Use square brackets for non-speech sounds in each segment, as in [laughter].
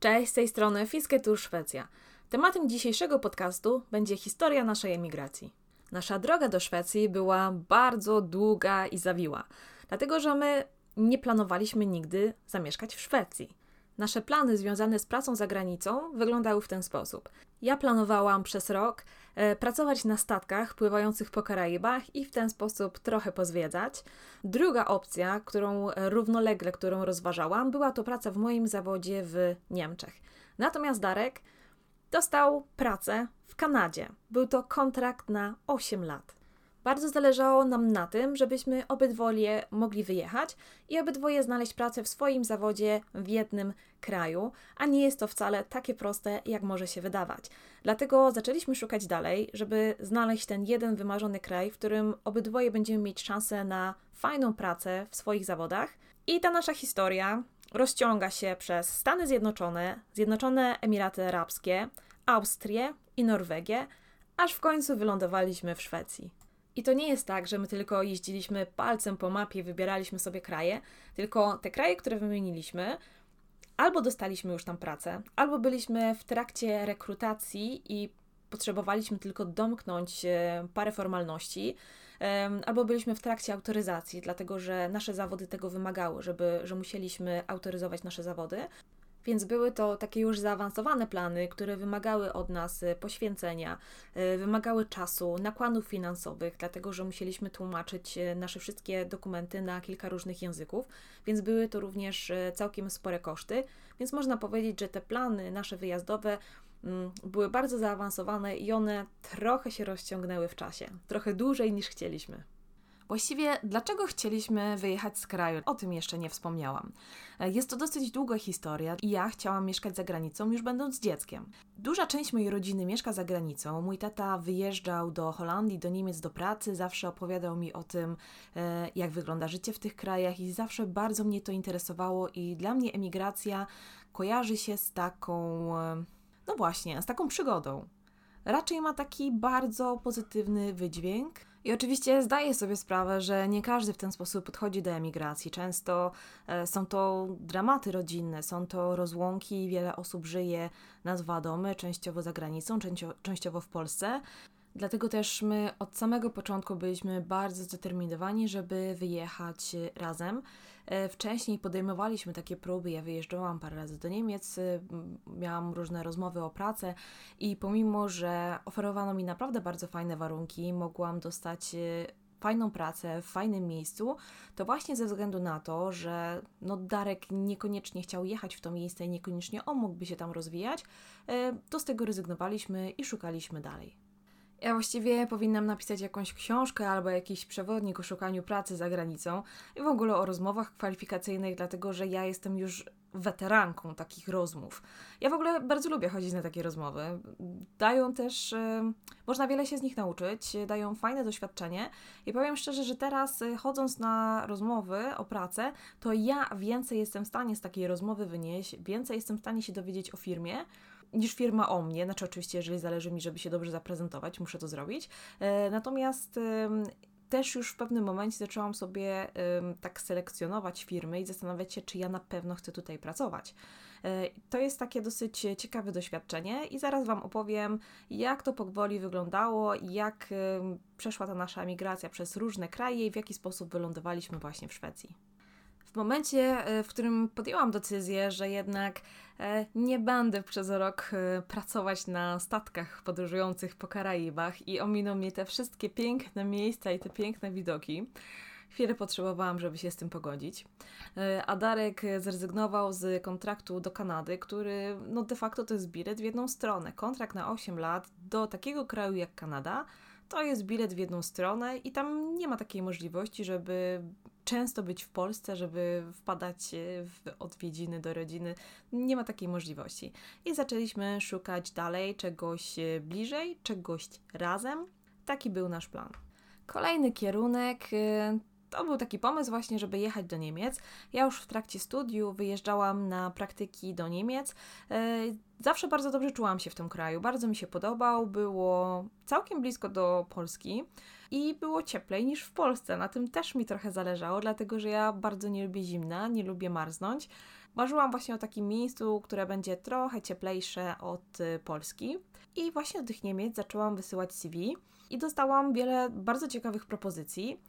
Cześć, z tej strony Fisketur Szwecja. Tematem dzisiejszego podcastu będzie historia naszej emigracji. Nasza droga do Szwecji była bardzo długa i zawiła, dlatego że my nie planowaliśmy nigdy zamieszkać w Szwecji. Nasze plany związane z pracą za granicą wyglądały w ten sposób. Ja planowałam przez rok e, pracować na statkach pływających po Karaibach i w ten sposób trochę pozwiedzać. Druga opcja, którą e, równolegle, którą rozważałam, była to praca w moim zawodzie w Niemczech. Natomiast Darek dostał pracę w Kanadzie. Był to kontrakt na 8 lat. Bardzo zależało nam na tym, żebyśmy obydwoje mogli wyjechać i obydwoje znaleźć pracę w swoim zawodzie w jednym kraju, a nie jest to wcale takie proste, jak może się wydawać. Dlatego zaczęliśmy szukać dalej, żeby znaleźć ten jeden wymarzony kraj, w którym obydwoje będziemy mieć szansę na fajną pracę w swoich zawodach. I ta nasza historia rozciąga się przez Stany Zjednoczone, Zjednoczone Emiraty Arabskie, Austrię i Norwegię, aż w końcu wylądowaliśmy w Szwecji. I to nie jest tak, że my tylko jeździliśmy palcem po mapie, wybieraliśmy sobie kraje, tylko te kraje, które wymieniliśmy, albo dostaliśmy już tam pracę, albo byliśmy w trakcie rekrutacji i potrzebowaliśmy tylko domknąć e, parę formalności, albo byliśmy w trakcie autoryzacji, dlatego że nasze zawody tego wymagały, żeby, że musieliśmy autoryzować nasze zawody. Więc były to takie już zaawansowane plany, które wymagały od nas e, poświęcenia, e, wymagały czasu, nakładów finansowych, dlatego że musieliśmy tłumaczyć e, nasze wszystkie dokumenty na kilka różnych języków, więc były to również całkiem spore koszty. Więc można powiedzieć, że te plany nasze wyjazdowe mm, były bardzo zaawansowane i one trochę się rozciągnęły w czasie, trochę dłużej niż chcieliśmy. Właściwie, dlaczego chcieliśmy wyjechać z kraju? O tym jeszcze nie wspomniałam. Jest to dosyć długa historia i ja chciałam mieszkać za granicą już będąc dzieckiem. Duża część mojej rodziny mieszka za granicą. Mój tata wyjeżdżał do Holandii, do Niemiec do pracy, zawsze opowiadał mi o tym, e, jak wygląda życie w tych krajach i zawsze bardzo mnie to interesowało i dla mnie emigracja kojarzy się z taką, e, no właśnie, z taką przygodą. Raczej ma taki bardzo pozytywny wydźwięk, i oczywiście zdaję sobie sprawę, że nie każdy w ten sposób podchodzi do emigracji. Często e, są to dramaty rodzinne, są to rozłąki, wiele osób żyje na dwa domy, częściowo za granicą, częściowo w Polsce. Dlatego też my od samego początku byliśmy bardzo zdeterminowani, żeby wyjechać razem. E, wcześniej podejmowaliśmy takie próby, ja wyjeżdżałam parę razy do Niemiec, e, miałam różne rozmowy o pracę i pomimo, że oferowano mi naprawdę bardzo fajne warunki, mogłam dostać e, fajną pracę w fajnym miejscu, to właśnie ze względu na to, że no Darek niekoniecznie chciał jechać w to miejsce i niekoniecznie on mógłby się tam rozwijać, to z tego rezygnowaliśmy i szukaliśmy dalej. Ja właściwie powinnam napisać jakąś książkę albo jakiś przewodnik o szukaniu pracy za granicą i w ogóle o rozmowach kwalifikacyjnych, dlatego że ja jestem już weteranką takich rozmów. Ja w ogóle bardzo lubię chodzić na takie rozmowy. Dają też, y, można wiele się z nich nauczyć, dają fajne doświadczenie i powiem szczerze, że teraz y, chodząc na rozmowy o pracę, to ja więcej jestem w stanie z takiej rozmowy wynieść, więcej jestem w stanie się dowiedzieć o firmie, niż firma o mnie. Znaczy, oczywiście, jeżeli zależy mi, żeby się dobrze zaprezentować, muszę to zrobić. E, natomiast też już w pewnym momencie zaczęłam sobie tak selekcjonować firmy i zastanawiać się, czy ja na pewno chcę tutaj pracować. E, to jest takie dosyć ciekawe doświadczenie i zaraz Wam opowiem, jak to powoli wyglądało, jak przeszła ta nasza migracja przez różne kraje i w jaki sposób wylądowaliśmy właśnie w Szwecji. W momencie, e, w którym podjęłam decyzję, że jednak e, nie będę przez rok e, pracować na statkach podróżujących po Karaibach i ominą mnie te wszystkie piękne miejsca i te piękne widoki, Chwilę potrzebowałam, żeby się z tym pogodzić. A Darek zrezygnował z kontraktu do Kanady, który no de facto to jest bilet w jedną stronę. Kontrakt na 8 lat do takiego kraju jak Kanada to jest bilet w jedną stronę i tam nie ma takiej możliwości, żeby często być w Polsce, żeby wpadać w odwiedziny do rodziny. Nie ma takiej możliwości. I zaczęliśmy szukać dalej czegoś bliżej, czegoś razem. Taki był nasz plan. Kolejny kierunek y, to był taki pomysł właśnie, żeby jechać do Niemiec. Ja już w trakcie studiów wyjeżdżałam na praktyki do Niemiec. E, zawsze bardzo dobrze czułam się w tym kraju, bardzo mi się podobał, było całkiem blisko do Polski i było cieplej niż w Polsce. Na tym też mi trochę zależało, dlatego że ja bardzo nie lubię zimna, nie lubię marznąć. marzyłam właśnie o takim miejscu, które będzie trochę cieplejsze od y, Polski. I właśnie do tych Niemiec zaczęłam wysyłać CV i dostałam wiele bardzo ciekawych propozycji.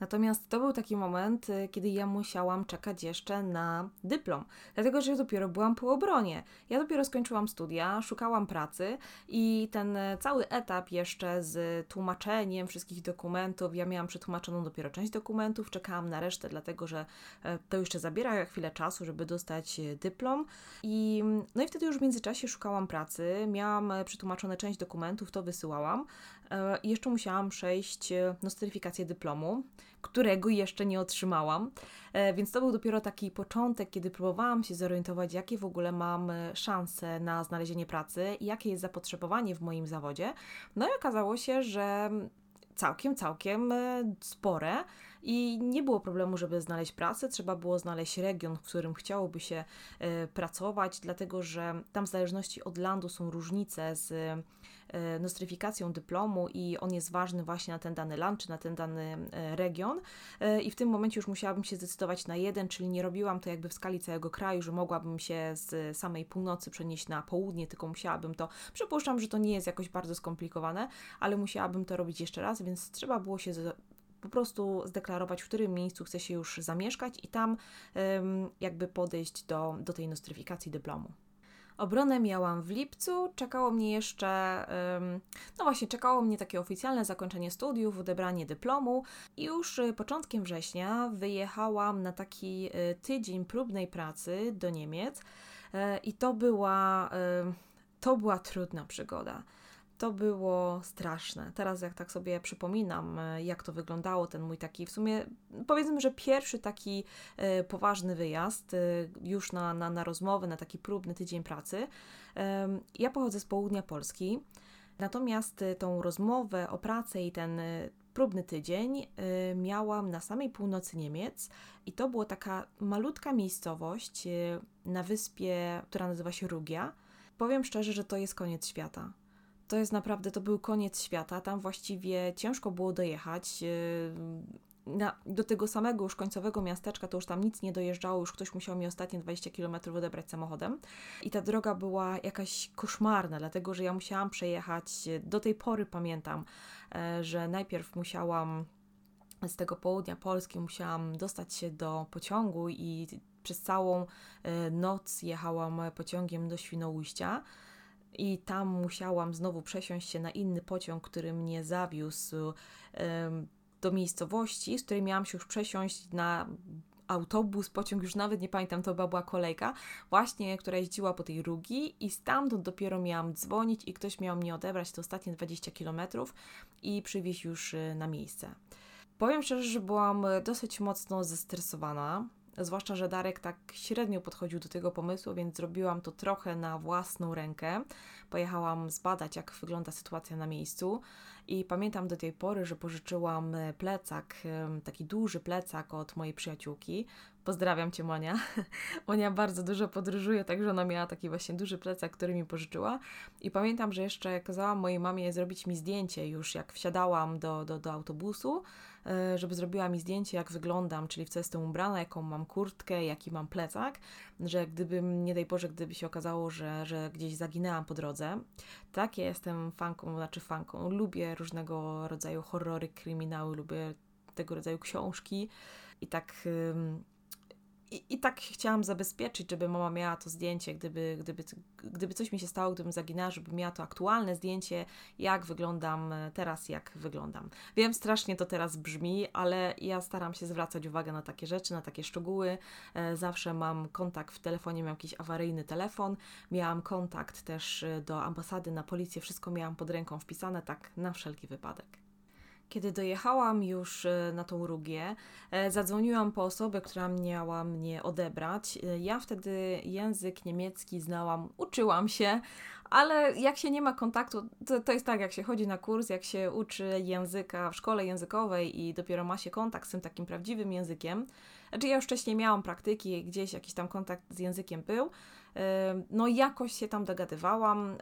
Natomiast to był taki moment, y, kiedy ja musiałam czekać jeszcze na dyplom, dlatego że dopiero byłam po obronie. Ja dopiero skończyłam studia, szukałam pracy i ten y, cały etap jeszcze z tłumaczeniem wszystkich dokumentów, ja miałam przetłumaczoną dopiero część dokumentów, czekałam na resztę, dlatego że e, to jeszcze zabiera chwilę czasu, żeby dostać y, dyplom. I, no i wtedy już w międzyczasie szukałam pracy, miałam e, przetłumaczone część dokumentów, to wysyłałam e, i jeszcze musiałam przejść nostryfikację dyplomu którego jeszcze nie otrzymałam. E, więc to był dopiero taki początek, kiedy próbowałam się zorientować, jakie w ogóle mam e, szanse na znalezienie pracy jakie jest zapotrzebowanie w moim zawodzie. No i okazało się, że całkiem, całkiem e, spore i nie było problemu, żeby znaleźć pracę. Trzeba było znaleźć region, w którym chciałoby się pracować, dlatego że tam w zależności od landu są różnice z E, nostryfikacją dyplomu i on jest ważny właśnie na ten dany land czy na ten dany e, region. E, I w tym momencie już musiałabym się zdecydować na jeden, czyli nie robiłam to jakby w skali całego kraju, że mogłabym się z samej północy przenieść na południe, tylko musiałabym to. Przypuszczam, że to nie jest jakoś bardzo skomplikowane, ale musiałabym to robić jeszcze raz, więc trzeba było się po prostu zdeklarować, w którym miejscu chce się już zamieszkać i tam jakby podejść do, do tej nostryfikacji dyplomu. Obronę miałam w lipcu, czekało mnie jeszcze, no właśnie, czekało mnie takie oficjalne zakończenie studiów, odebranie dyplomu i już y, początkiem września wyjechałam na taki y, tydzień próbnej pracy do Niemiec e, i to była, to była trudna przygoda to było straszne. Teraz, jak tak sobie przypominam, e, jak to wyglądało, ten mój taki, w sumie powiedzmy, że pierwszy taki e, poważny wyjazd, e, już na, na, na rozmowę, na taki próbny tydzień pracy. Ja pochodzę z południa Polski, natomiast tą rozmowę o pracę i ten próbny tydzień miałam na samej północy Niemiec i to była taka malutka miejscowość na wyspie, która nazywa się Rugia. Powiem szczerze, że to jest koniec świata to jest naprawdę, to był koniec świata. Tam właściwie ciężko było dojechać. Yy, na, do tego samego już końcowego miasteczka to już tam nic nie dojeżdżało, już ktoś musiał mi ostatnie 20 km odebrać samochodem. I ta droga była jakaś koszmarna, dlatego że ja musiałam przejechać. Do tej pory pamiętam, e, że najpierw musiałam z tego południa Polski musiałam dostać się do pociągu i przez całą e, noc jechałam pociągiem do Świnoujścia i tam musiałam znowu przesiąść się na inny pociąg, który mnie zawiózł do miejscowości, z której miałam się już przesiąść na autobus, pociąg, już nawet nie pamiętam, to była kolejka, właśnie, która jeździła po tej Rugi i stamtąd dopiero miałam dzwonić i ktoś miał mnie odebrać te ostatnie 20 km i przywieźć już y, na miejsce. Powiem szczerze, że byłam dosyć mocno zestresowana, Zwłaszcza, że Darek tak średnio podchodził do tego pomysłu, więc zrobiłam to trochę na własną rękę. Pojechałam zbadać, jak wygląda sytuacja na miejscu. I pamiętam do tej pory, że pożyczyłam e, plecak, taki duży plecak od mojej przyjaciółki. Pozdrawiam Cię, Monia. [laughs] Monia bardzo dużo podróżuje, także ona miała taki właśnie duży plecak, który mi pożyczyła. I pamiętam, że jeszcze kazałam mojej mamie zrobić mi zdjęcie już jak wsiadałam do, do, do autobusu, żeby zrobiła mi zdjęcie, jak wyglądam, czyli w co jestem ubrana, jaką mam kurtkę, jaki mam plecak, że gdybym, nie daj Boże, gdyby się okazało, że, że gdzieś zaginęłam po drodze. Tak, ja jestem fanką, znaczy fanką, lubię różnego rodzaju horrory, kryminały, lubię tego rodzaju książki i tak i, I tak chciałam zabezpieczyć, żeby mama miała to zdjęcie, gdyby, gdyby, gdyby coś mi się stało, gdybym zaginęła, żeby miała to aktualne zdjęcie, jak wyglądam e, teraz, jak wyglądam. Wiem, strasznie to teraz brzmi, ale ja staram się zwracać uwagę na takie rzeczy, na takie szczegóły. E, zawsze mam kontakt w telefonie, miałam jakiś awaryjny telefon, miałam kontakt też e, do ambasady, na policję, wszystko miałam pod ręką wpisane, tak na wszelki wypadek. Kiedy dojechałam już e, na tą Rugię, e, zadzwoniłam po osobę, która miała mnie odebrać. E, ja wtedy język niemiecki znałam, uczyłam się, ale jak się nie ma kontaktu, to, to jest tak, jak się chodzi na kurs, jak się uczy języka w szkole językowej i dopiero ma się kontakt z tym takim prawdziwym językiem. Znaczy ja już wcześniej miałam praktyki, gdzieś jakiś tam kontakt z językiem był, No jakoś się tam dogadywałam,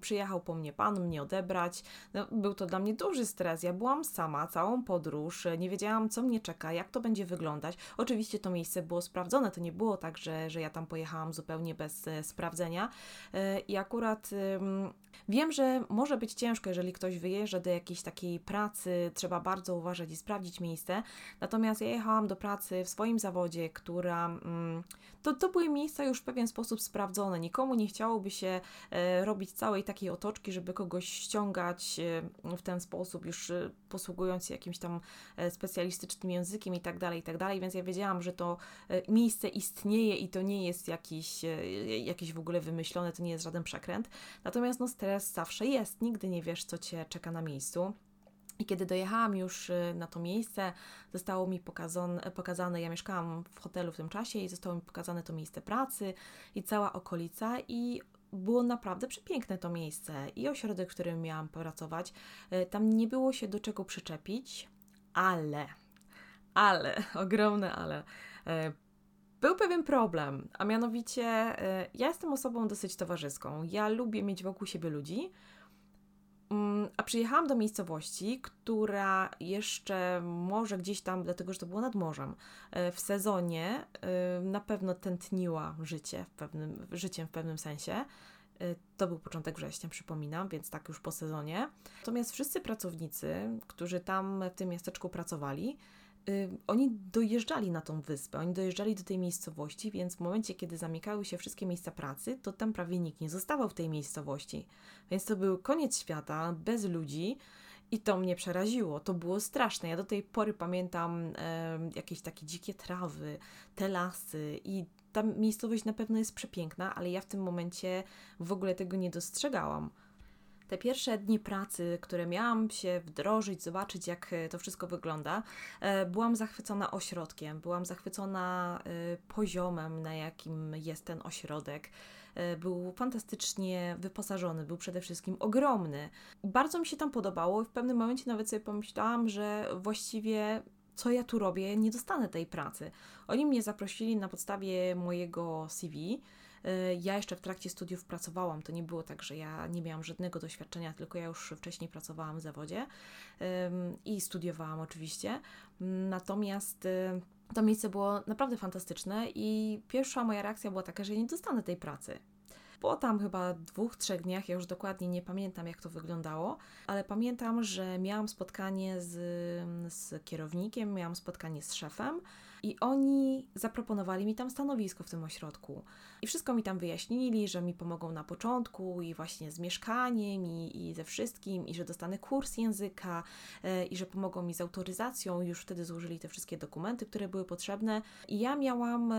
przyjechał po mnie pan mnie odebrać. No, był to dla mnie duży stres. Ja byłam sama całą podróż, nie wiedziałam co mnie czeka, jak to będzie wyglądać. Oczywiście to miejsce było sprawdzone, to nie było tak, że, że ja tam pojechałam zupełnie bez e, sprawdzenia. E, I akurat wiem, że może być ciężko, jeżeli ktoś wyjeżdża do jakiejś takiej pracy, trzeba bardzo uważać i sprawdzić miejsce. Natomiast ja jechałam do pracy w swoim zawodzie, która mm, to, to były miejsca już w pewien sposób sprawdzone. Nikomu nie chciałoby się e, robić całej takiej otoczki, żeby kogoś ściągać e, w ten sposób, już e, posługując się jakimś tam specjalistycznym językiem i tak dalej, i tak dalej. Więc ja wiedziałam, że to miejsce istnieje i to nie jest jakiś, jakiś w ogóle wymyślone, to nie jest żaden przekręt. Natomiast no, stres zawsze jest, nigdy nie wiesz, co cię czeka na miejscu. I kiedy dojechałam już y, na to miejsce, zostało mi pokazane, pokazane, ja mieszkałam w hotelu w tym czasie i zostało mi pokazane to miejsce pracy i cała okolica i było naprawdę przepiękne to miejsce i ośrodek, w którym miałam pracować. Y, tam nie było się do czego przyczepić, ale, ale, [laughs] ogromne ale. Y, był pewien problem, a mianowicie ja jestem osobą dosyć towarzyską. Ja lubię mieć wokół siebie ludzi, a przyjechałam do miejscowości, która jeszcze może gdzieś tam, dlatego że to było nad morzem, e, w sezonie e, na pewno tętniła życie w pewnym, życiem w pewnym sensie. E, to był początek września, przypominam, więc tak już po sezonie. Natomiast wszyscy pracownicy, którzy tam w tym miasteczku pracowali, oni dojeżdżali na tą wyspę, oni dojeżdżali do tej miejscowości, więc w momencie, kiedy zamykały się wszystkie miejsca pracy, to tam prawie nikt nie zostawał w tej miejscowości. Więc to był koniec świata, bez ludzi. I to mnie przeraziło, to było straszne. Ja do tej pory pamiętam e, jakieś takie dzikie trawy, te lasy i ta miejscowość na pewno jest przepiękna, ale ja w tym momencie w ogóle tego nie dostrzegałam te pierwsze dni pracy, które miałam się wdrożyć, zobaczyć, jak e, to wszystko wygląda, e, byłam zachwycona ośrodkiem, byłam zachwycona e, poziomem, na jakim jest ten ośrodek. Był fantastycznie wyposażony, był przede wszystkim ogromny. Bardzo mi się tam podobało i w pewnym momencie nawet sobie pomyślałam, że właściwie co ja tu robię, nie dostanę tej pracy. Oni mnie zaprosili na podstawie mojego CV ja jeszcze w trakcie studiów pracowałam. To nie było tak, że ja nie miałam żadnego doświadczenia, tylko ja już wcześniej pracowałam w zawodzie i studiowałam oczywiście. Natomiast y, to miejsce było naprawdę fantastyczne i pierwsza moja reakcja była taka, że nie dostanę tej pracy. Po tam chyba dwóch, trzech dniach, ja już dokładnie nie pamiętam, jak to wyglądało, ale pamiętam, że miałam spotkanie z, z kierownikiem, miałam spotkanie z szefem i oni zaproponowali mi tam stanowisko w tym ośrodku. I wszystko mi tam wyjaśnili, że mi pomogą na początku i właśnie z mieszkaniem i, i ze wszystkim, i że dostanę kurs języka, e, i że pomogą mi z autoryzacją. Już wtedy złożyli te wszystkie dokumenty, które były potrzebne. I ja miałam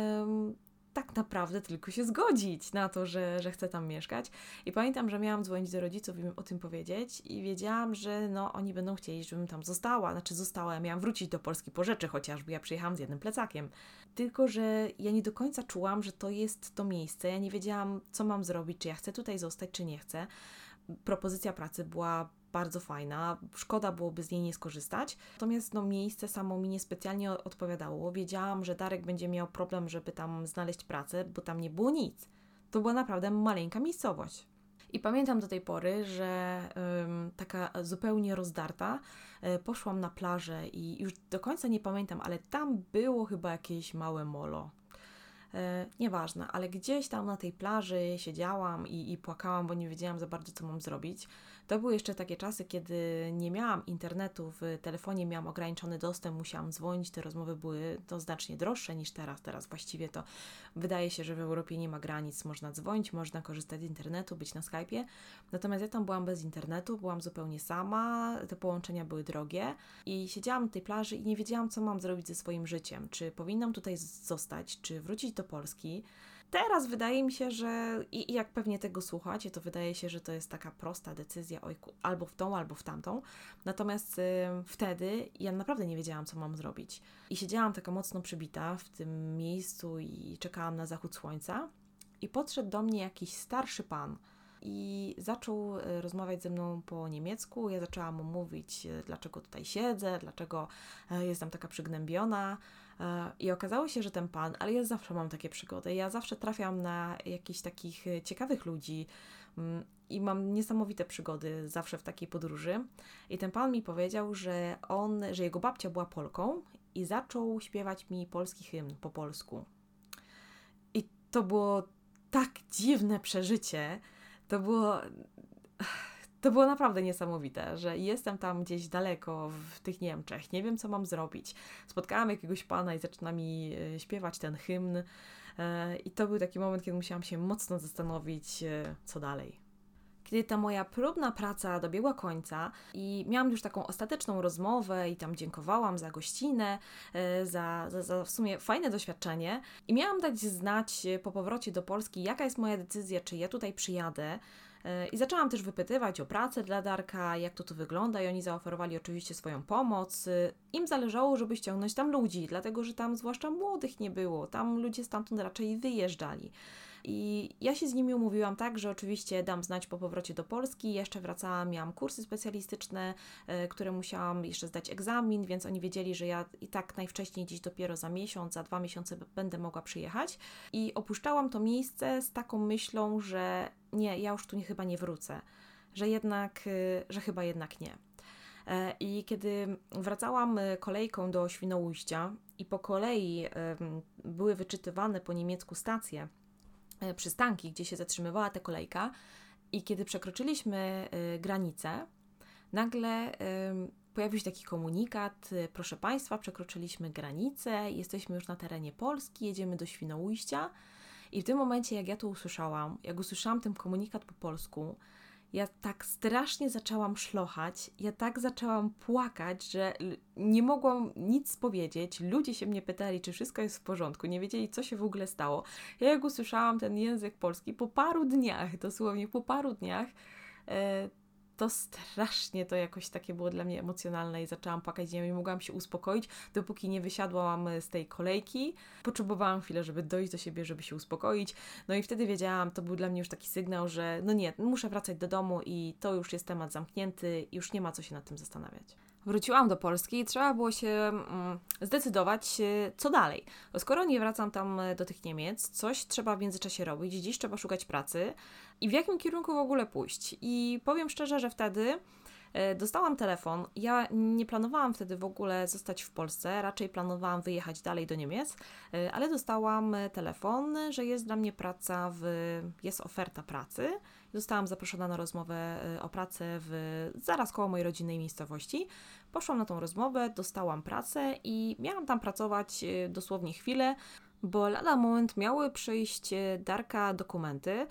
tak naprawdę tylko się zgodzić na to, że, że chcę tam mieszkać. I pamiętam, że miałam dzwonić do rodziców i im o tym powiedzieć i wiedziałam, że no oni będą chcieli, żebym tam została. Znaczy została, ja miałam wrócić do Polski po rzeczy chociażby, ja przyjechałam z jednym plecakiem. Tylko, że ja nie do końca czułam, że to jest to miejsce. Ja nie wiedziałam, co mam zrobić, czy ja chcę tutaj zostać, czy nie chcę. Propozycja pracy była bardzo fajna, szkoda byłoby z niej nie skorzystać. Natomiast no, miejsce samo mi niespecjalnie odpowiadało. Wiedziałam, że Darek będzie miał problem, żeby tam znaleźć pracę, bo tam nie było nic. To była naprawdę maleńka miejscowość. I pamiętam do tej pory, że ym, taka zupełnie rozdarta y, poszłam na plażę i już do końca nie pamiętam, ale tam było chyba jakieś małe molo. E, nieważne, ale gdzieś tam na tej plaży siedziałam i, i płakałam, bo nie wiedziałam za bardzo, co mam zrobić. To były jeszcze takie czasy, kiedy nie miałam internetu, w telefonie miałam ograniczony dostęp, musiałam dzwonić, te rozmowy były to znacznie droższe niż teraz. Teraz właściwie to wydaje się, że w Europie nie ma granic, można dzwonić, można korzystać z internetu, być na Skype'ie. Natomiast ja tam byłam bez internetu, byłam zupełnie sama, te połączenia były drogie i siedziałam na tej plaży i nie wiedziałam, co mam zrobić ze swoim życiem. Czy powinnam tutaj zostać, czy wrócić do Polski. Teraz wydaje mi się, że i, jak pewnie tego słuchacie, to wydaje się, że to jest taka prosta decyzja ojku, albo w tą, albo w tamtą. Natomiast y, wtedy ja naprawdę nie wiedziałam, co mam zrobić. I siedziałam taka mocno przybita w tym miejscu i czekałam na zachód słońca. I podszedł do mnie jakiś starszy pan i zaczął y, rozmawiać ze mną po niemiecku. Ja zaczęłam mu mówić, y, dlaczego tutaj siedzę, dlaczego y, jestem taka przygnębiona. I okazało się, że ten pan, ale ja zawsze mam takie przygody, ja zawsze trafiam na jakichś takich ciekawych ludzi, mm, i mam niesamowite przygody zawsze w takiej podróży. I ten pan mi powiedział, że on, że jego babcia była Polką i zaczął śpiewać mi polski hymn po polsku. I to było tak dziwne przeżycie. To było. To było naprawdę niesamowite, że jestem tam gdzieś daleko w tych Niemczech, nie wiem co mam zrobić. Spotkałam jakiegoś pana i zaczyna mi e, śpiewać ten hymn, e, i to był taki moment, kiedy musiałam się mocno zastanowić, e, co dalej. Kiedy ta moja próbna praca dobiegła końca i miałam już taką ostateczną rozmowę i tam dziękowałam za gościnę, za, za, za w sumie fajne doświadczenie i miałam dać znać po powrocie do Polski, jaka jest moja decyzja, czy ja tutaj przyjadę, i zaczęłam też wypytywać o pracę dla Darka, jak to tu wygląda, i oni zaoferowali oczywiście swoją pomoc. Im zależało, żeby ściągnąć tam ludzi, dlatego że tam zwłaszcza młodych nie było, tam ludzie stamtąd raczej wyjeżdżali. I ja się z nimi umówiłam tak, że oczywiście dam znać po powrocie do Polski. Jeszcze wracałam, miałam kursy specjalistyczne, e, które musiałam jeszcze zdać egzamin, więc oni wiedzieli, że ja i tak najwcześniej dziś dopiero za miesiąc, za dwa miesiące będę mogła przyjechać. I opuszczałam to miejsce z taką myślą, że nie, ja już tu nie, chyba nie wrócę, że jednak, e, że chyba jednak nie. E, I kiedy wracałam kolejką do Świnoujścia i po kolei były wyczytywane po niemiecku stacje, przystanki, gdzie się zatrzymywała ta kolejka. I kiedy przekroczyliśmy e, granicę, nagle pojawił się taki komunikat: e, Proszę Państwa, przekroczyliśmy granicę, jesteśmy już na terenie Polski, jedziemy do Świnoujścia. I w tym momencie, jak ja to usłyszałam, jak usłyszałam ten komunikat po polsku, ja tak strasznie zaczęłam szlochać, ja tak zaczęłam płakać, że nie mogłam nic powiedzieć. Ludzie się mnie pytali, czy wszystko jest w porządku, nie wiedzieli, co się w ogóle stało. Ja jak usłyszałam ten język polski, po paru dniach, dosłownie po paru dniach, e, to strasznie to jakoś takie było dla mnie emocjonalne i zaczęłam płakać, nie mogłam się uspokoić, dopóki nie wysiadłam z tej kolejki. Potrzebowałam chwilę, żeby dojść do siebie, żeby się uspokoić. No i wtedy wiedziałam, to był dla mnie już taki sygnał, że no nie, muszę wracać do domu i to już jest temat zamknięty, już nie ma co się nad tym zastanawiać wróciłam do Polski i trzeba było się mm, zdecydować, e, co dalej. Skoro nie wracam tam e, do tych Niemiec, coś trzeba w międzyczasie robić, dziś trzeba szukać pracy i w jakim kierunku w ogóle pójść. I powiem szczerze, że wtedy e, dostałam telefon. Ja nie planowałam wtedy w ogóle zostać w Polsce, raczej planowałam wyjechać dalej do Niemiec, ale dostałam telefon, że jest dla mnie praca w. jest oferta pracy Zostałam zaproszona na rozmowę o pracę w, zaraz koło mojej rodzinnej miejscowości. Poszłam na tą rozmowę, dostałam pracę i miałam tam pracować dosłownie chwilę bo lada moment miały przyjść y, Darka dokumenty,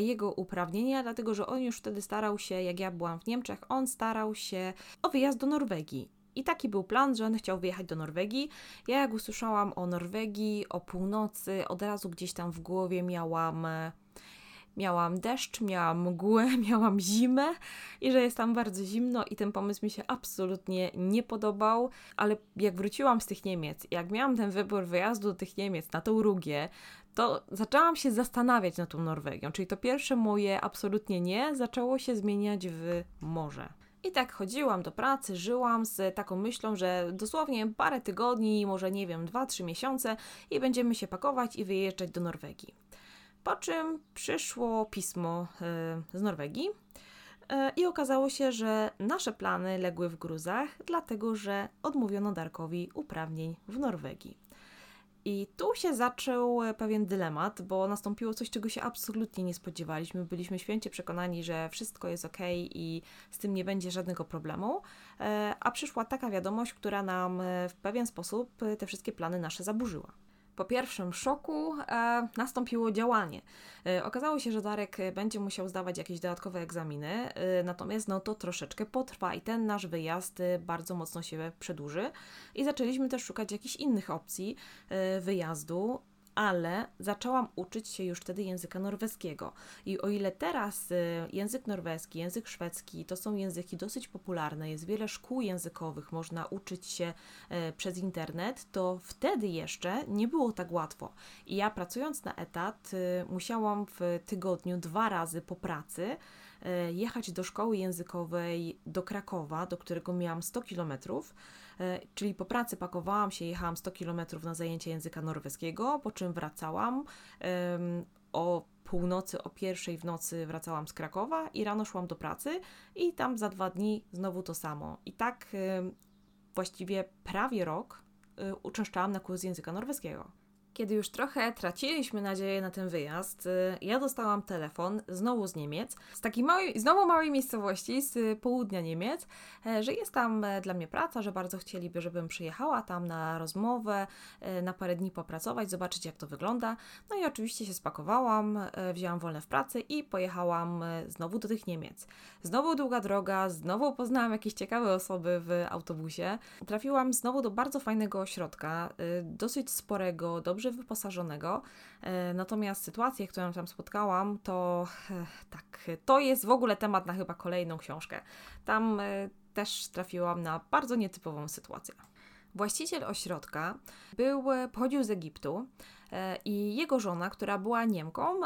jego uprawnienia, dlatego że on już wtedy starał się, jak ja byłam w Niemczech, on starał się o wyjazd do Norwegii. I taki był plan, że on chciał wyjechać do Norwegii. Ja jak usłyszałam o Norwegii, o północy, od razu gdzieś tam w głowie miałam Miałam deszcz, miałam mgłę, [laughs] miałam zimę i że jest tam bardzo zimno i ten pomysł mi się absolutnie nie podobał, ale jak wróciłam z tych Niemiec, jak miałam ten wybór wyjazdu do tych Niemiec na tą Rugię, to zaczęłam się zastanawiać nad tą Norwegią, czyli to pierwsze moje absolutnie nie zaczęło się zmieniać w morze. I tak chodziłam do pracy, żyłam z taką myślą, że dosłownie parę tygodni, może nie wiem, dwa, trzy miesiące i będziemy się pakować i wyjeżdżać do Norwegii. Po czym przyszło pismo e, z Norwegii e, i okazało się, że nasze plany legły w gruzach, dlatego że odmówiono Darkowi uprawnień w Norwegii. I tu się zaczął pewien dylemat, bo nastąpiło coś, czego się absolutnie nie spodziewaliśmy. Byliśmy święcie przekonani, że wszystko jest ok i z tym nie będzie żadnego problemu, e, a przyszła taka wiadomość, która nam w pewien sposób te wszystkie plany nasze zaburzyła. Po pierwszym szoku e, nastąpiło działanie. E, okazało się, że Darek będzie musiał zdawać jakieś dodatkowe egzaminy, e, natomiast no to troszeczkę potrwa i ten nasz wyjazd e, bardzo mocno się przedłuży. I zaczęliśmy też szukać jakichś innych opcji e, wyjazdu ale zaczęłam uczyć się już wtedy języka norweskiego. I o ile teraz y, język norweski, język szwedzki to są języki dosyć popularne, jest wiele szkół językowych, można uczyć się y, przez internet, to wtedy jeszcze nie było tak łatwo. I ja pracując na etat, y, musiałam w tygodniu dwa razy po pracy e, jechać do szkoły językowej do Krakowa, do którego miałam 100 kilometrów. E, czyli po pracy pakowałam się, jechałam 100 kilometrów na zajęcie języka norweskiego, po czym wracałam. O północy, o pierwszej w nocy wracałam z Krakowa i rano szłam do pracy i tam za dwa dni znowu to samo. I tak właściwie prawie rok y, uczęszczałam na kurs języka norweskiego. Kiedy już trochę traciliśmy nadzieję na ten wyjazd, y, ja dostałam telefon znowu z Niemiec, z takiej małej, znowu małej miejscowości, z południa Niemiec, e, że jest tam e, dla mnie praca, że bardzo chcieliby, żebym przyjechała tam na rozmowę, e, na parę dni popracować, zobaczyć jak to wygląda. No i oczywiście się spakowałam, wzięłam wolne w pracy i pojechałam znowu do tych Niemiec. Znowu długa droga, znowu poznałam jakieś ciekawe osoby w autobusie. Trafiłam znowu do bardzo fajnego ośrodka, dosyć sporego, dobrze dobrze wyposażonego. E, natomiast sytuację, którą tam spotkałam, to e, tak, to jest w ogóle temat na chyba kolejną książkę. Tam e, też trafiłam na bardzo nietypową sytuację. Właściciel ośrodka był, pochodził z Egiptu i jego żona, która była Niemką,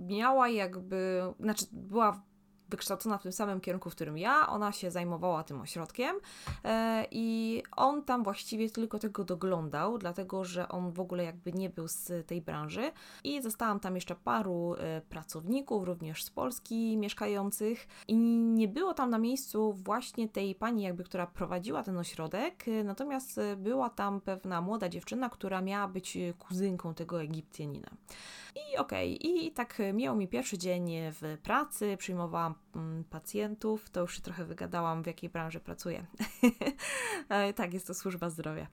miała jakby, znaczy była wykształcona w tym samym kierunku, w którym ja. Ona się zajmowała tym ośrodkiem e, i on tam właściwie tylko tego doglądał, dlatego że on w ogóle jakby nie był z tej branży. I zostałam tam jeszcze paru e, pracowników, również z Polski mieszkających i nie było tam na miejscu właśnie tej pani jakby, która prowadziła ten ośrodek, e, natomiast była tam pewna młoda dziewczyna, która miała być kuzynką tego Egipcjanina. I okej, okay, i tak miał mi pierwszy dzień w pracy, przyjmowałam pacjentów, to już się trochę wygadałam, w jakiej branży pracuję. [laughs] E, tak, jest to służba zdrowia.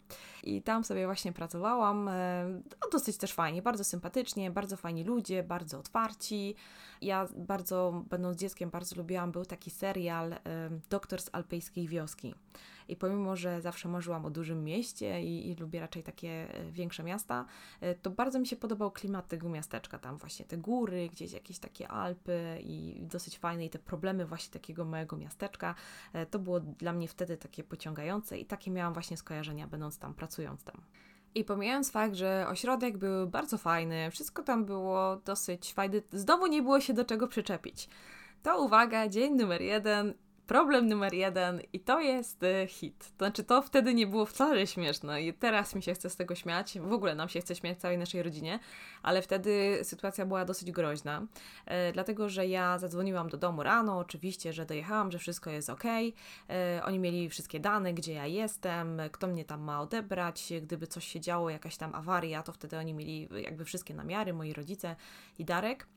I tam sobie właśnie pracowałam, e, no, dosyć też fajnie, bardzo sympatycznie, bardzo fajni ludzie, bardzo otwarci. Ja bardzo, będąc dzieckiem, bardzo lubiłam, był taki serial e, Doktor z alpejskiej wioski. I pomimo, że zawsze marzyłam o dużym mieście i, i lubię raczej takie e, większe miasta, e, to bardzo mi się podobał klimat tego miasteczka. Tam właśnie te góry, gdzieś jakieś takie Alpy i dosyć fajne i te problemy właśnie takiego małego miasteczka. E, to było dla mnie wtedy takie pociągające i takie miałam właśnie skojarzenia, będąc tam, pracując tam. I pomijając fakt, że ośrodek był bardzo fajny, wszystko tam było dosyć fajne, znowu nie było się do czego przyczepić. To uwaga, dzień numer jeden problem numer jeden i to jest y, hit. To znaczy, to wtedy nie było wcale śmieszne i teraz mi się chce z tego śmiać. W ogóle nam się chce śmiać całej naszej rodzinie, ale wtedy sytuacja była dosyć groźna, e, dlatego że ja zadzwoniłam do domu rano, oczywiście, że dojechałam, że wszystko jest ok. E, oni mieli wszystkie dane, gdzie ja jestem, kto mnie tam ma odebrać, gdyby coś się działo, jakaś tam awaria, to wtedy oni mieli jakby wszystkie namiary, moi rodzice i Darek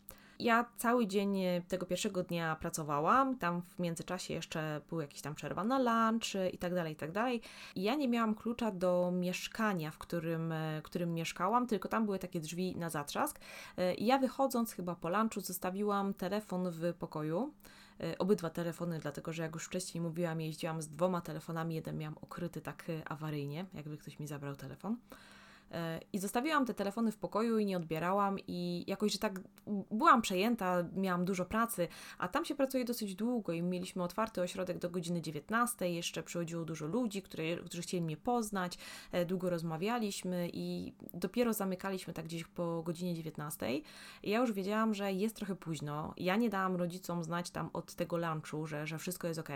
ja cały dzień e, tego pierwszego dnia pracowałam, tam w międzyczasie jeszcze był jakiś tam przerwa na lunch e, i tak dalej, i tak dalej. I ja nie miałam klucza do mieszkania, w którym, e, którym mieszkałam, tylko tam były takie drzwi na zatrzask. Ja wychodząc chyba po lunchu zostawiłam telefon w pokoju obydwa telefony, dlatego że jak już wcześniej mówiłam, jeździłam z dwoma telefonami, jeden miałam ukryty tak awaryjnie, jakby ktoś mi zabrał telefon. I zostawiłam te telefony w pokoju i nie odbierałam, i jakoś, że tak byłam przejęta, miałam dużo pracy, a tam się pracuje dosyć długo i mieliśmy otwarty ośrodek do godziny 19. Jeszcze przychodziło dużo ludzi, które, którzy chcieli mnie poznać, e, długo rozmawialiśmy i dopiero zamykaliśmy tak gdzieś po godzinie 19. I ja już wiedziałam, że jest trochę późno. Ja nie dałam rodzicom znać tam od tego lunchu, że, że wszystko jest ok.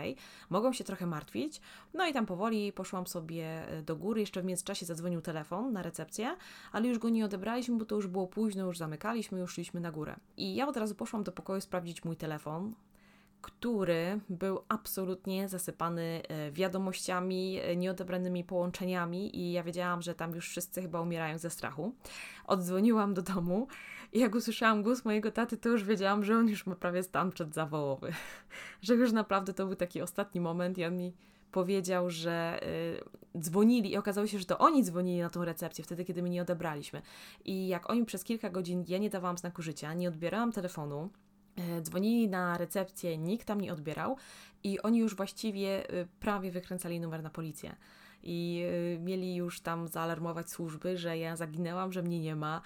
Mogą się trochę martwić. No i tam powoli poszłam sobie e, do góry. Jeszcze w międzyczasie zadzwonił telefon na recepcję recepcję, ale już go nie odebraliśmy, bo to już było późno, już zamykaliśmy, już szliśmy na górę. I ja od razu poszłam do pokoju sprawdzić mój telefon, który był absolutnie zasypany e, wiadomościami, e, nieodebranymi połączeniami i ja wiedziałam, że tam już wszyscy chyba umierają ze strachu. Oddzwoniłam do domu i jak usłyszałam głos mojego taty, to już wiedziałam, że on już ma prawie stan przedzawołowy. [laughs] że już naprawdę to był taki ostatni moment i on mi powiedział, że y, dzwonili i okazało się, że to oni dzwonili na tą recepcję wtedy, kiedy my nie odebraliśmy. I jak oni przez kilka godzin, ja nie dawałam znaku życia, nie odbierałam telefonu, y, dzwonili na recepcję, nikt tam nie odbierał i oni już właściwie y, prawie wykręcali numer na policję. I y, mieli już tam zaalarmować służby, że ja zaginęłam, że mnie nie ma.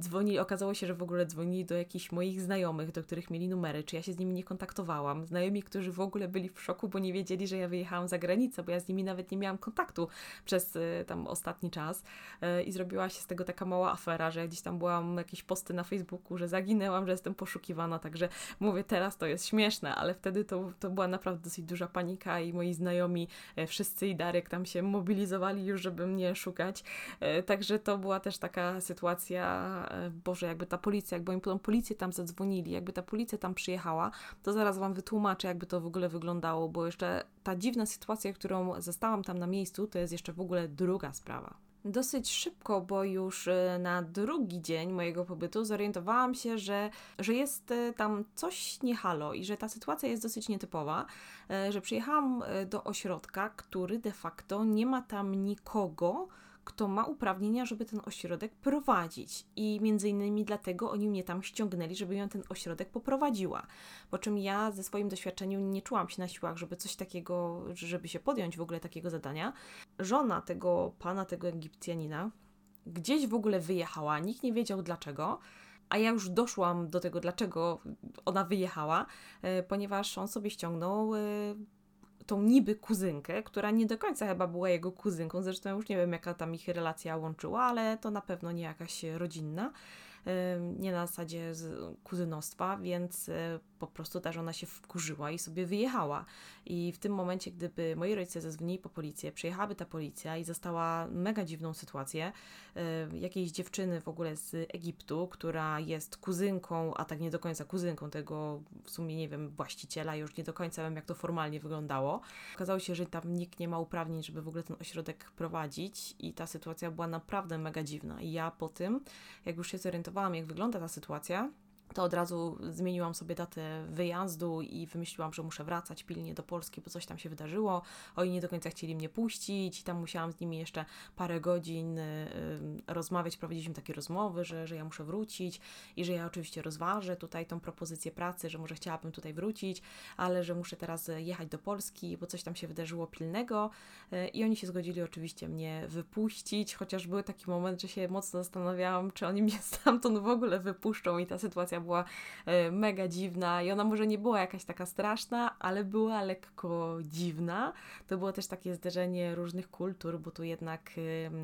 Dzwonili, okazało się, że w ogóle dzwonili do jakichś moich znajomych, do których mieli numery, czy ja się z nimi nie kontaktowałam. Znajomi, którzy w ogóle byli w szoku, bo nie wiedzieli, że ja wyjechałam za granicę, bo ja z nimi nawet nie miałam kontaktu przez y, tam ostatni czas y, i zrobiła się z tego taka mała afera, że ja gdzieś tam byłam jakieś posty na Facebooku, że zaginęłam, że jestem poszukiwana, także mówię, teraz to jest śmieszne, ale wtedy to, to była naprawdę dosyć duża panika i moi znajomi, e, wszyscy i Darek tam się mobilizowali już, żeby mnie szukać, e, także to była też taka sytuacja, e, Boże, jakby ta policja, jakby oni tą policję tam zadzwonili, jakby ta policja tam przyjechała, to zaraz Wam wytłumaczę, jakby to w ogóle wyglądało, bo jeszcze ta dziwna sytuacja, którą zastałam tam na miejscu, to jest jeszcze w ogóle druga sprawa. Dosyć szybko, bo już e, na drugi dzień mojego pobytu zorientowałam się, że, że jest e, tam coś nie halo i że ta sytuacja jest dosyć nietypowa, e, że przyjechałam do ośrodka, który de facto nie ma tam nikogo, kto ma uprawnienia, żeby ten ośrodek prowadzić. I między innymi dlatego oni mnie tam ściągnęli, żeby ją ten ośrodek poprowadziła. Po czym ja ze swoim doświadczeniem nie czułam się na siłach, żeby coś takiego, żeby się podjąć w ogóle takiego zadania. Żona tego pana, tego Egipcjanina, gdzieś w ogóle wyjechała, nikt nie wiedział dlaczego. A ja już doszłam do tego, dlaczego ona wyjechała, e, ponieważ on sobie ściągnął e, tą niby kuzynkę, która nie do końca chyba była jego kuzynką, zresztą już nie wiem jaka tam ich relacja łączyła, ale to na pewno nie jakaś rodzinna nie na zasadzie kuzynostwa, więc e, po prostu ta żona się wkurzyła i sobie wyjechała. I w tym momencie, gdyby moi rodzice zadzwonili po policję, przyjechałaby ta policja i została mega dziwną sytuację e, jakiejś dziewczyny w ogóle z Egiptu, która jest kuzynką, a tak nie do końca kuzynką tego w sumie nie wiem, właściciela, już nie do końca wiem jak to formalnie wyglądało. Okazało się, że tam nikt nie ma uprawnień, żeby w ogóle ten ośrodek prowadzić i ta sytuacja była naprawdę mega dziwna. I ja po tym, jak już się zorientowałam, jak wygląda ta sytuacja, to od razu zmieniłam sobie datę wyjazdu i wymyśliłam, że muszę wracać pilnie do Polski, bo coś tam się wydarzyło. Oni nie do końca chcieli mnie puścić i tam musiałam z nimi jeszcze parę godzin y, rozmawiać. Prowadziliśmy takie rozmowy, że, że ja muszę wrócić i że ja oczywiście rozważę tutaj tą propozycję pracy, że może chciałabym tutaj wrócić, ale że muszę teraz jechać do Polski, bo coś tam się wydarzyło pilnego y, i oni się zgodzili oczywiście mnie wypuścić, chociaż był taki moment, że się mocno zastanawiałam, czy oni mnie [laughs] stamtąd w ogóle wypuszczą i ta sytuacja była e, mega dziwna i ona może nie była jakaś taka straszna, ale była lekko dziwna. To było też takie zderzenie różnych kultur, bo tu jednak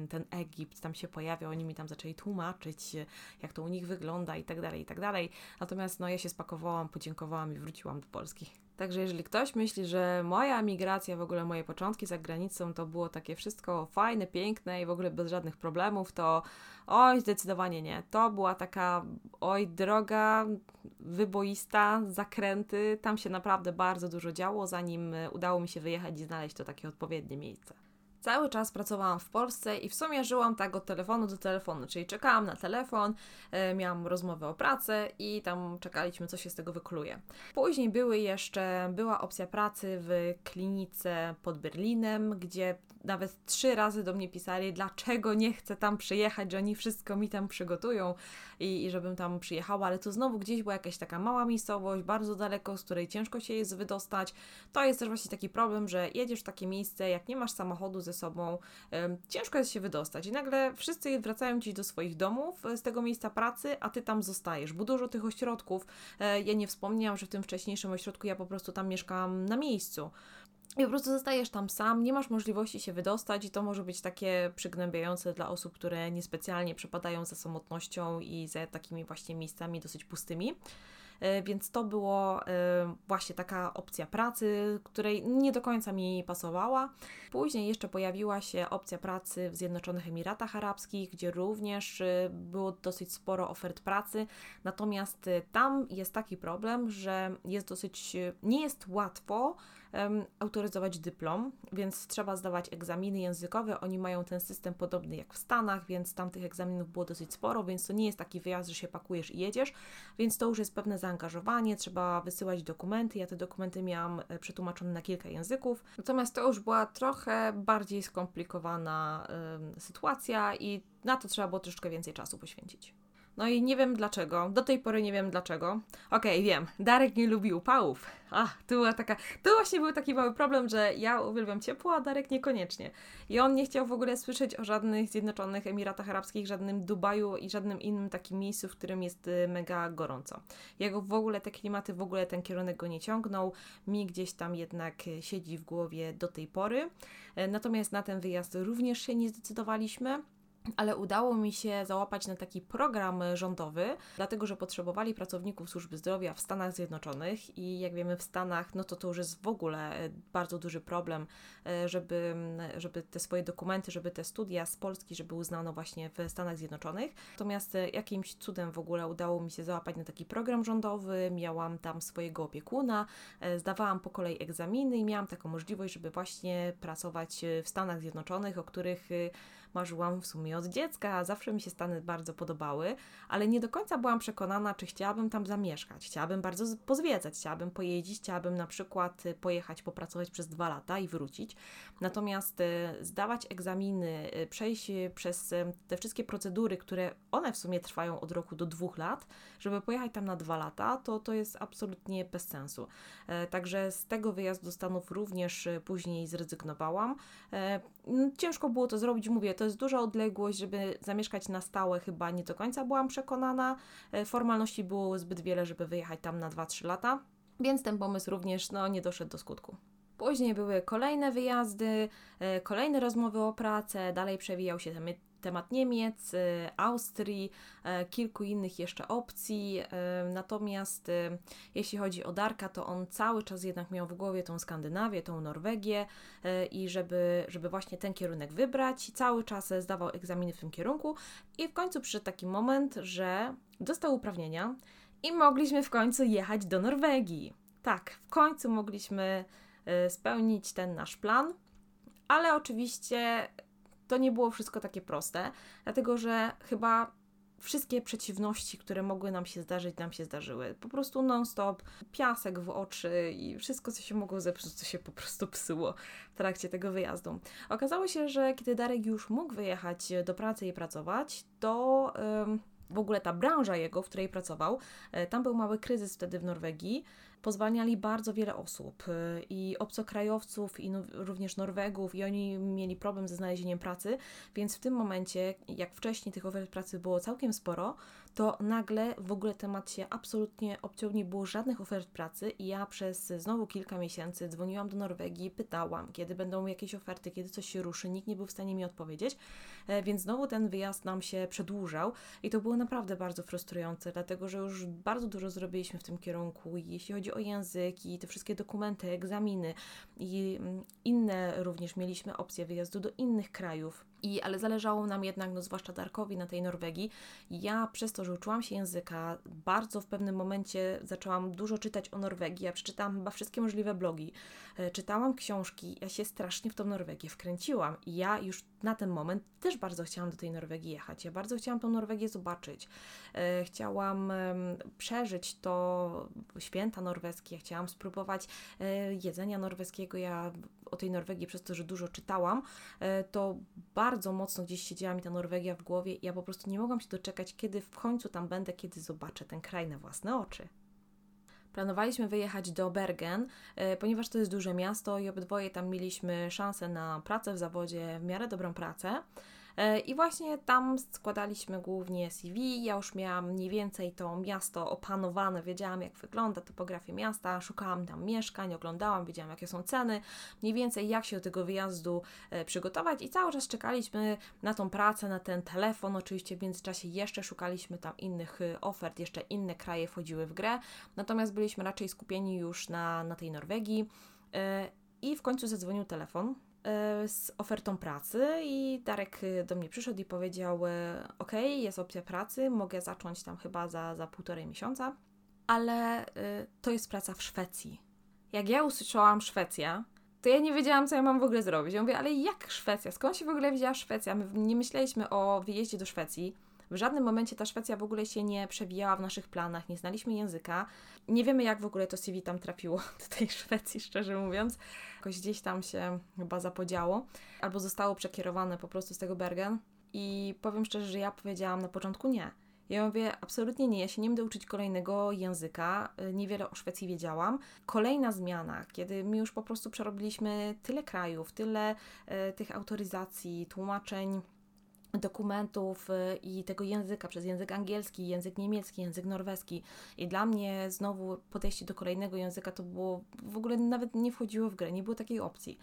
ten Egipt tam się pojawiał, oni mi tam zaczęli tłumaczyć, jak to u nich wygląda i tak dalej, i tak dalej. Natomiast no ja się spakowałam, podziękowałam i wróciłam do Polski. Także jeżeli ktoś myśli, że moja migracja, w ogóle moje początki za granicą to było takie wszystko fajne, piękne i w ogóle bez żadnych problemów, to oj, zdecydowanie nie. To była taka, oj, droga wyboista, zakręty. Tam się naprawdę bardzo dużo działo, zanim udało mi się wyjechać i znaleźć to takie odpowiednie miejsce. Cały czas pracowałam w Polsce i w sumie żyłam tak od telefonu do telefonu, czyli czekałam na telefon, e, miałam rozmowę o pracę i tam czekaliśmy, co się z tego wykluje. Później były jeszcze, była opcja pracy w klinice pod Berlinem, gdzie nawet trzy razy do mnie pisali, dlaczego nie chcę tam przyjechać, że oni wszystko mi tam przygotują i, i żebym tam przyjechała, ale to znowu gdzieś była jakaś taka mała miejscowość, bardzo daleko, z której ciężko się jest wydostać. To jest też właśnie taki problem, że jedziesz w takie miejsce, jak nie masz samochodu sobą, ciężko jest się wydostać i nagle wszyscy wracają ci do swoich domów e, z tego miejsca pracy, a ty tam zostajesz, bo dużo tych ośrodków, e, ja nie wspomniałam, że w tym wcześniejszym ośrodku ja po prostu tam mieszkałam na miejscu. I po prostu zostajesz tam sam, nie masz możliwości się wydostać, i to może być takie przygnębiające dla osób, które niespecjalnie przepadają za samotnością i za takimi właśnie miejscami dosyć pustymi. E, więc to było e, właśnie taka opcja pracy, której nie do końca mi pasowała. Później jeszcze pojawiła się opcja pracy w Zjednoczonych Emiratach Arabskich, gdzie również e, było dosyć sporo ofert pracy, natomiast tam jest taki problem, że jest dosyć, nie jest łatwo autoryzować dyplom, więc trzeba zdawać egzaminy językowe. Oni mają ten system podobny jak w Stanach, więc tam tych egzaminów było dosyć sporo, więc to nie jest taki wyjazd, że się pakujesz i jedziesz, więc to już jest pewne zaangażowanie, trzeba wysyłać dokumenty. Ja te dokumenty miałam e, przetłumaczone na kilka języków, natomiast to już była trochę bardziej skomplikowana sytuacja i na to trzeba było troszeczkę więcej czasu poświęcić. No i nie wiem dlaczego, do tej pory nie wiem dlaczego. Okej, okay, wiem, Darek nie lubi upałów. A, tu była taka, to właśnie był taki mały problem, że ja uwielbiam ciepło, a Darek niekoniecznie. I on nie chciał w ogóle słyszeć o żadnych Zjednoczonych Emiratach Arabskich, żadnym Dubaju i żadnym innym takim miejscu, w którym jest y, mega gorąco. Jego w ogóle te klimaty, w ogóle ten kierunek go nie ciągnął. Mi gdzieś tam jednak y, siedzi w głowie do tej pory. E, natomiast na ten wyjazd również się nie zdecydowaliśmy ale udało mi się załapać na taki program rządowy, dlatego że potrzebowali pracowników służby zdrowia w Stanach Zjednoczonych i jak wiemy w Stanach, no to to już jest w ogóle e, bardzo duży problem, e, żeby, żeby te swoje dokumenty, żeby te studia z Polski, żeby uznano właśnie w Stanach Zjednoczonych. Natomiast e, jakimś cudem w ogóle udało mi się załapać na taki program rządowy, miałam tam swojego opiekuna, zdawałam po kolei egzaminy i miałam taką możliwość, żeby właśnie pracować w Stanach Zjednoczonych, o których marzyłam w sumie od dziecka, zawsze mi się Stany bardzo podobały, ale nie do końca byłam przekonana, czy chciałabym tam zamieszkać. Chciałabym bardzo pozwiedzać, chciałabym pojeździć, chciałabym na przykład y, pojechać, popracować przez dwa lata i wrócić. Natomiast y, zdawać egzaminy, y, przejść przez te wszystkie procedury, które one w sumie trwają od roku do dwóch lat, żeby pojechać tam na dwa lata, to to jest absolutnie bez sensu. E, także z tego wyjazdu do Stanów również później zrezygnowałam. E, ciężko było to zrobić, mówię, to jest duża odległość, żeby zamieszkać na stałe, chyba nie do końca byłam przekonana. E, formalności było zbyt wiele, żeby wyjechać tam na 2-3 lata, więc ten pomysł również no, nie doszedł do skutku. Później były kolejne wyjazdy, e, kolejne rozmowy o pracę, dalej przewijał się temat Niemiec, y, Austrii, y, kilku innych jeszcze opcji. Y, natomiast jeśli chodzi o Darka, to on cały czas jednak miał w głowie tą Skandynawię, tą Norwegię i żeby, żeby właśnie ten kierunek wybrać, cały czas zdawał egzaminy w tym kierunku i w końcu przyszedł taki moment, że dostał uprawnienia i mogliśmy w końcu jechać do Norwegii. Tak, w końcu mogliśmy spełnić ten nasz plan, ale oczywiście to nie było wszystko takie proste, dlatego że chyba wszystkie przeciwności, które mogły nam się zdarzyć, nam się zdarzyły. Po prostu non-stop, piasek w oczy i wszystko, co się mogło zepsuć, co się po prostu psuło w trakcie tego wyjazdu. Okazało się, że kiedy Darek już mógł wyjechać do pracy i pracować, to w ogóle ta branża jego, w której pracował, e, tam był mały kryzys wtedy w Norwegii pozwalniali bardzo wiele osób y, i obcokrajowców, i również Norwegów, i oni mieli problem ze znalezieniem pracy, więc w tym momencie, jak wcześniej tych ofert pracy było całkiem sporo, to nagle w ogóle temat się absolutnie obciął, nie było żadnych ofert pracy i ja przez znowu kilka miesięcy dzwoniłam do Norwegii, pytałam, kiedy będą jakieś oferty, kiedy coś się ruszy, nikt nie był w stanie mi odpowiedzieć, e, więc znowu ten wyjazd nam się przedłużał i to było naprawdę bardzo frustrujące, dlatego że już bardzo dużo zrobiliśmy w tym kierunku, jeśli chodzi o języki, te wszystkie dokumenty, egzaminy i mm, inne również mieliśmy opcje wyjazdu do innych krajów. I, ale zależało nam jednak, no zwłaszcza Darkowi na tej Norwegii. Ja przez to, że uczyłam się języka, bardzo w pewnym momencie zaczęłam dużo czytać o Norwegii. Ja przeczytałam chyba wszystkie możliwe blogi, e, czytałam książki, ja się strasznie w tą Norwegię wkręciłam. I ja już na ten moment też bardzo chciałam do tej Norwegii jechać. Ja bardzo chciałam tą Norwegię zobaczyć. E, chciałam przeżyć to święta norweskie, chciałam spróbować e, jedzenia norweskiego. Ja o tej Norwegii przez to, że dużo czytałam, to bardzo mocno gdzieś siedziała mi ta Norwegia w głowie ja po prostu nie mogłam się doczekać, kiedy w końcu tam będę, kiedy zobaczę ten kraj na własne oczy. Planowaliśmy wyjechać do Bergen, e, ponieważ to jest duże miasto i obydwoje tam mieliśmy szansę na pracę w zawodzie, w miarę dobrą pracę. E, I właśnie tam składaliśmy głównie CV. Ja już miałam mniej więcej to miasto opanowane, wiedziałam jak wygląda topografia miasta, szukałam tam mieszkań, oglądałam, wiedziałam jakie są ceny, mniej więcej jak się do tego wyjazdu e, przygotować i cały czas czekaliśmy na tą pracę, na ten telefon. Oczywiście w międzyczasie jeszcze szukaliśmy tam innych e, ofert, jeszcze inne kraje wchodziły w grę, natomiast byliśmy raczej skupieni już na, na tej Norwegii. I w końcu zadzwonił telefon z ofertą pracy i Darek e, do mnie przyszedł i powiedział: e, OK, jest opcja pracy, mogę zacząć tam chyba za, za półtorej miesiąca, ale to jest praca w Szwecji. Jak ja usłyszałam Szwecja, to ja nie wiedziałam, co ja mam w ogóle zrobić. Ja mówię, ale jak Szwecja? Skąd się w ogóle wzięła Szwecja? My nie myśleliśmy o wyjeździe do Szwecji. W żadnym momencie ta Szwecja w ogóle się nie przewijała w naszych planach, nie znaliśmy języka. Nie wiemy, jak w ogóle to CV tam trafiło [laughs] do tej Szwecji, szczerze mówiąc. Jakoś gdzieś tam się chyba zapodziało, albo zostało przekierowane po prostu z tego Bergen. I powiem szczerze, że ja powiedziałam na początku nie. Ja mówię, absolutnie nie, ja się nie będę uczyć kolejnego języka, niewiele o Szwecji wiedziałam. Kolejna zmiana, kiedy my już po prostu przerobiliśmy tyle krajów, tyle y, tych autoryzacji, tłumaczeń, dokumentów y, i tego języka, przez język angielski, język niemiecki, język norweski. I dla mnie znowu podejście do kolejnego języka to było w ogóle nawet nie wchodziło w grę, nie było takiej opcji.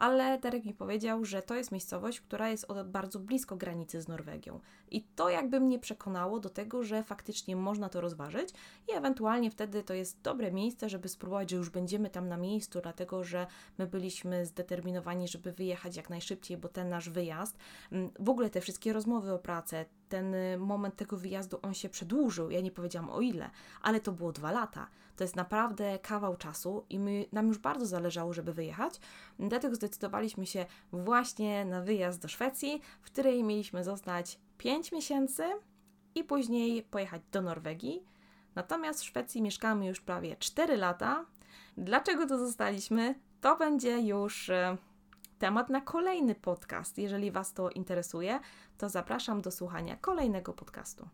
Ale Derek mi powiedział, że to jest miejscowość, która jest bardzo blisko granicy z Norwegią. I to jakby mnie przekonało do tego, że faktycznie można to rozważyć i ewentualnie wtedy to jest dobre miejsce, żeby spróbować, że już będziemy tam na miejscu, dlatego że my byliśmy zdeterminowani, żeby wyjechać jak najszybciej, bo ten nasz wyjazd, mm, w ogóle te wszystkie rozmowy o pracę, ten y, moment tego wyjazdu, on się przedłużył. Ja nie powiedziałam o ile, ale to było dwa lata. To jest naprawdę kawał czasu i my, nam już bardzo zależało, żeby wyjechać. Dlatego zdecydowaliśmy się właśnie na wyjazd do Szwecji, w której mieliśmy zostać 5 miesięcy i później pojechać do Norwegii. Natomiast w Szwecji mieszkamy już prawie 4 lata. Dlaczego tu zostaliśmy? To będzie już y, temat na kolejny podcast. Jeżeli Was to interesuje, to zapraszam do słuchania kolejnego podcastu.